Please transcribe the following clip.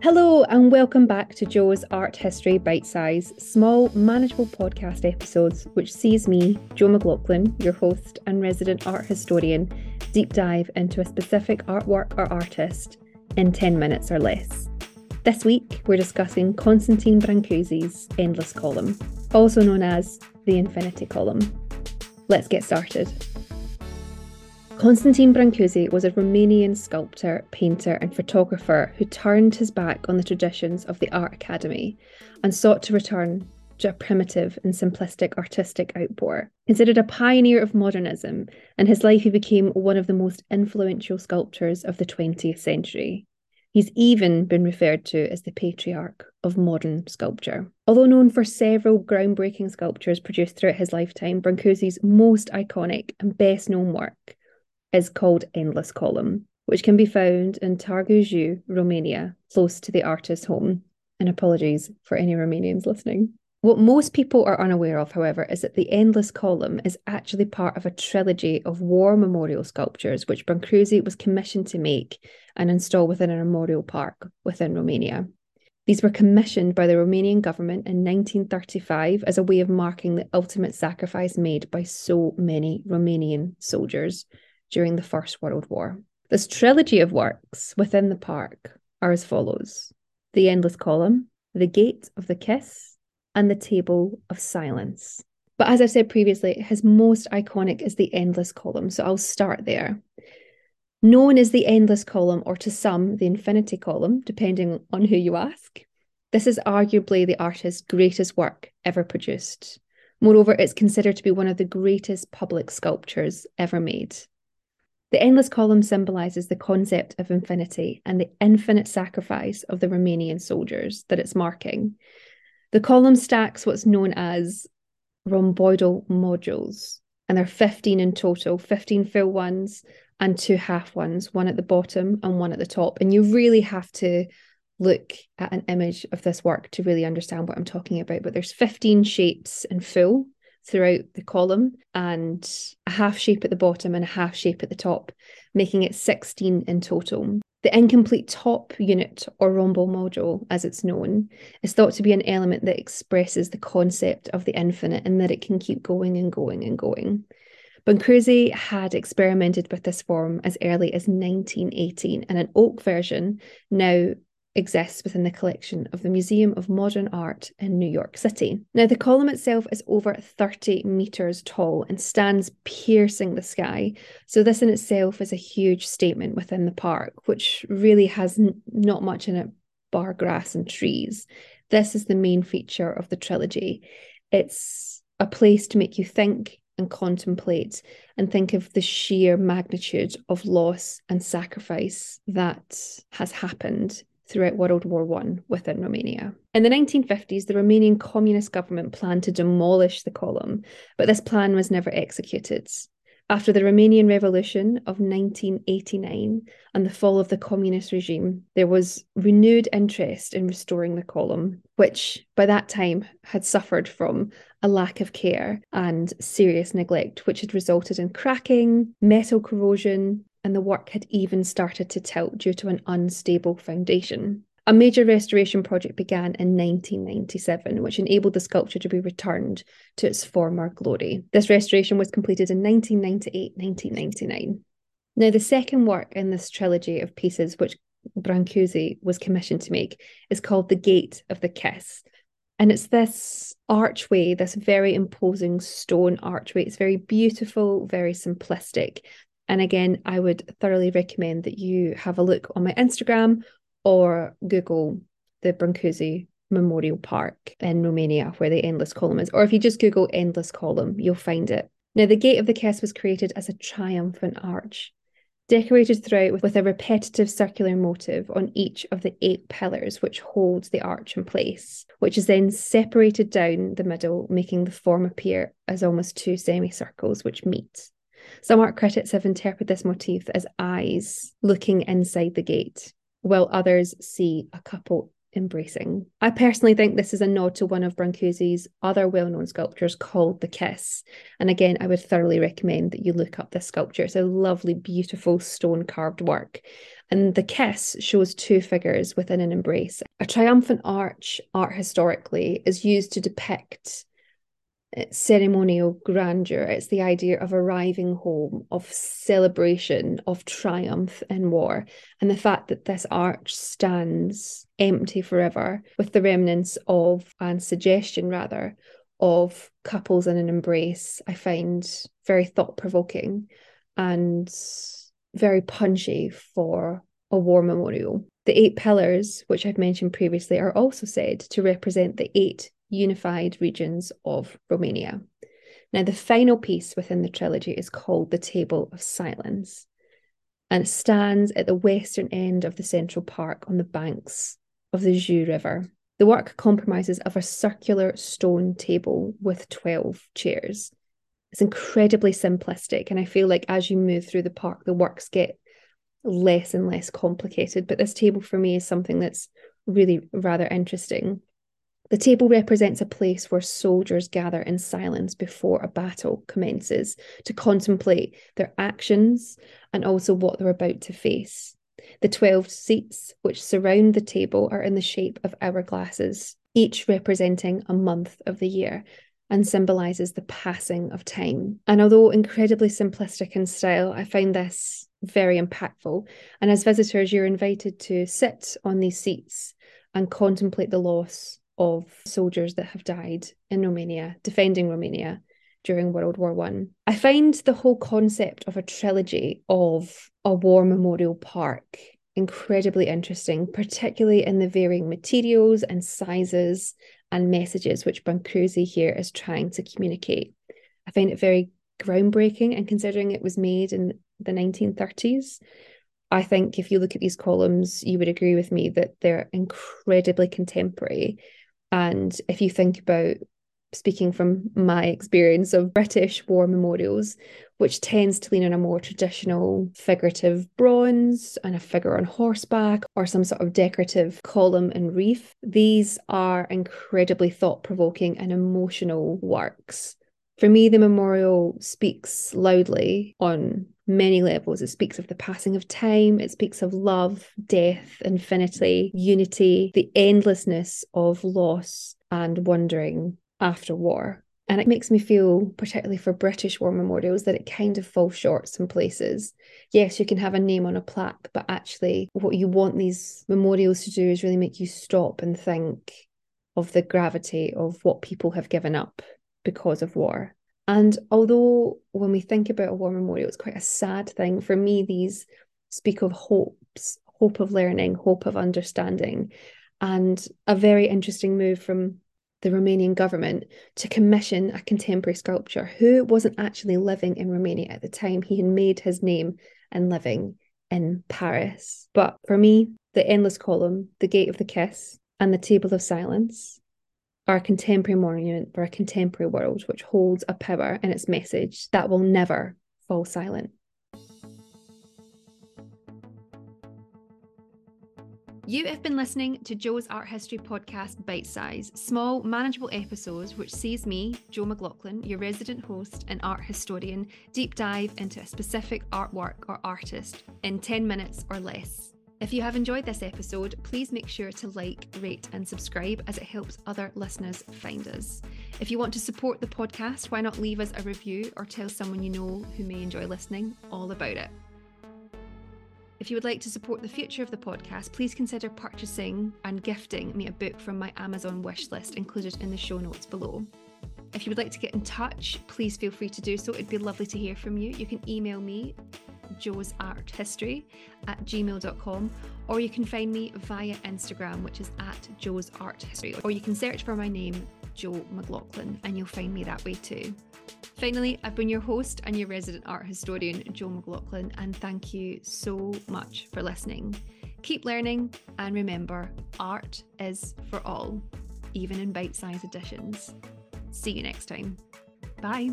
Hello, and welcome back to Jo's Art History Bite Size, small, manageable podcast episodes, which sees me, Jo McLaughlin, your host and resident art historian, deep dive into a specific artwork or artist in 10 minutes or less. This week, we're discussing Constantine Brancusi's Endless Column, also known as the Infinity Column. Let's get started. Constantine Brancusi was a Romanian sculptor, painter, and photographer who turned his back on the traditions of the Art Academy and sought to return to a primitive and simplistic artistic outpour. Considered a pioneer of modernism, in his life he became one of the most influential sculptors of the 20th century. He's even been referred to as the patriarch of modern sculpture. Although known for several groundbreaking sculptures produced throughout his lifetime, Brancusi's most iconic and best known work is called Endless Column, which can be found in Târgu Jiu, Romania, close to the artist's home. And apologies for any Romanians listening. What most people are unaware of, however, is that the Endless Column is actually part of a trilogy of war memorial sculptures which Brancusi was commissioned to make and install within a memorial park within Romania. These were commissioned by the Romanian government in 1935 as a way of marking the ultimate sacrifice made by so many Romanian soldiers during the First World War. This trilogy of works within the park are as follows The Endless Column, The Gate of the Kiss, and The Table of Silence. But as I've said previously, his most iconic is the Endless Column, so I'll start there. Known as the Endless Column, or to some, the Infinity Column, depending on who you ask, this is arguably the artist's greatest work ever produced. Moreover, it's considered to be one of the greatest public sculptures ever made. The endless column symbolizes the concept of infinity and the infinite sacrifice of the Romanian soldiers that it's marking. The column stacks what's known as rhomboidal modules, and there are 15 in total 15 full ones and two half ones, one at the bottom and one at the top. And you really have to look at an image of this work to really understand what I'm talking about. But there's 15 shapes in full throughout the column and a half shape at the bottom and a half shape at the top, making it 16 in total. The incomplete top unit, or rhombo module as it's known, is thought to be an element that expresses the concept of the infinite and that it can keep going and going and going. Brancusi had experimented with this form as early as 1918, and an oak version, now exists within the collection of the Museum of Modern Art in New York City. Now, the column itself is over 30 metres tall and stands piercing the sky. So, this in itself is a huge statement within the park, which really has n- not much in it bar grass and trees. This is the main feature of the trilogy. It's a place to make you think and contemplate and think of the sheer magnitude of loss and sacrifice that has happened throughout World War I within Romania. In the 1950s, the Romanian communist government planned to demolish the column, but this plan was never executed. After the Romanian Revolution of 1989 and the fall of the communist regime, there was renewed interest in restoring the column, which by that time had suffered from a lack of care and serious neglect, which had resulted in cracking, metal corrosion, and the work had even started to tilt due to an unstable foundation. A major restoration project began in 1997, which enabled the sculpture to be returned to its former glory. This restoration was completed in 1998 1999. Now, the second work in this trilogy of pieces, which Brancusi was commissioned to make, is called The Gate of the Kiss. And it's this archway, this very imposing stone archway. It's very beautiful, very simplistic. And again, I would thoroughly recommend that you have a look on my Instagram or Google the Brancusi Memorial Park in Romania, where the Endless Column is. Or if you just Google Endless Column, you'll find it. Now, the Gate of the Kiss was created as a triumphant arch, decorated throughout with a repetitive circular motive on each of the eight pillars which hold the arch in place, which is then separated down the middle, making the form appear as almost two semicircles which meet. Some art critics have interpreted this motif as eyes looking inside the gate, while others see a couple embracing. I personally think this is a nod to one of Brancusi's other well known sculptures called The Kiss. And again, I would thoroughly recommend that you look up this sculpture. It's a lovely, beautiful stone carved work. And the kiss shows two figures within an embrace. A triumphant arch, art historically, is used to depict Eh, ceremonial grandeur. It's the idea of arriving home, of celebration, of triumph in war. And the fact that this arch stands empty forever with the remnants of, and suggestion rather, of couples in an embrace, I find very thought provoking and very punchy for a war memorial. The eight pillars, which I've mentioned previously, are also said to represent the eight unified regions of Romania. Now, the final piece within the trilogy is called the Table of Silence, and it stands at the western end of the Central Park on the banks of the Jiu River. The work compromises of a circular stone table with 12 chairs. It's incredibly simplistic, and I feel like as you move through the park, the works get less and less complicated. But this table for me is something that's really rather interesting. The table represents a place where soldiers gather in silence before a battle commences to contemplate their actions and also what they're about to face. The 12 seats which surround the table are in the shape of hourglasses, each representing a month of the year and symbolizes the passing of time. And although incredibly simplistic in style, I find this very impactful. And as visitors, you're invited to sit on these seats and contemplate the loss of soldiers that have died in Romania, defending Romania during World War One. I. I find the whole concept of a trilogy of a war memorial park incredibly interesting, particularly in the varying materials and sizes and messages which Brancusi here is trying to communicate. I find it very groundbreaking, and considering it was made in the 1930s, I think if you look at these columns, you would agree with me that they're incredibly contemporary and if you think about speaking from my experience of British war memorials, which tends to lean on a more traditional figurative bronze and a figure on horseback or some sort of decorative column and wreath, these are incredibly thought provoking and emotional works. For me, the memorial speaks loudly on many levels. It speaks of the passing of time, it speaks of love, death, infinity, unity, the endlessness of loss and wondering after war. And it makes me feel, particularly for British war memorials, that it kind of falls short some places. Yes, you can have a name on a plaque, but actually, what you want these memorials to do is really make you stop and think of the gravity of what people have given up because of war. And although when we think about a war memorial, it's quite a sad thing, for me, these speak of hopes, hope of learning, hope of understanding, and a very interesting move from the Romanian government to commission a contemporary sculptor who wasn't actually living in Romania at the time. He had made his name and living in Paris. But for me, the endless column, the gate of the kiss, and the table of silence a contemporary monument for a contemporary world which holds a power in its message that will never fall silent. You have been listening to Jo's Art History Podcast Bite Size, small, manageable episodes which sees me, Jo McLaughlin, your resident host and art historian, deep dive into a specific artwork or artist in 10 minutes or less. If you have enjoyed this episode, please make sure to like, rate, and subscribe as it helps other listeners find us. If you want to support the podcast, why not leave us a review or tell someone you know who may enjoy listening all about it? If you would like to support the future of the podcast, please consider purchasing and gifting me a book from my Amazon wish list included in the show notes below. If you would like to get in touch, please feel free to do so. It'd be lovely to hear from you. You can email me Jo's Art History at gmail.com, or you can find me via Instagram, which is at Jo's Art History, or you can search for my name, Jo McLaughlin, and you'll find me that way too. Finally, I've been your host and your resident art historian, Jo McLaughlin, and thank you so much for listening. Keep learning, and remember, art is for all, even in bite sized editions. See you next time. Bye.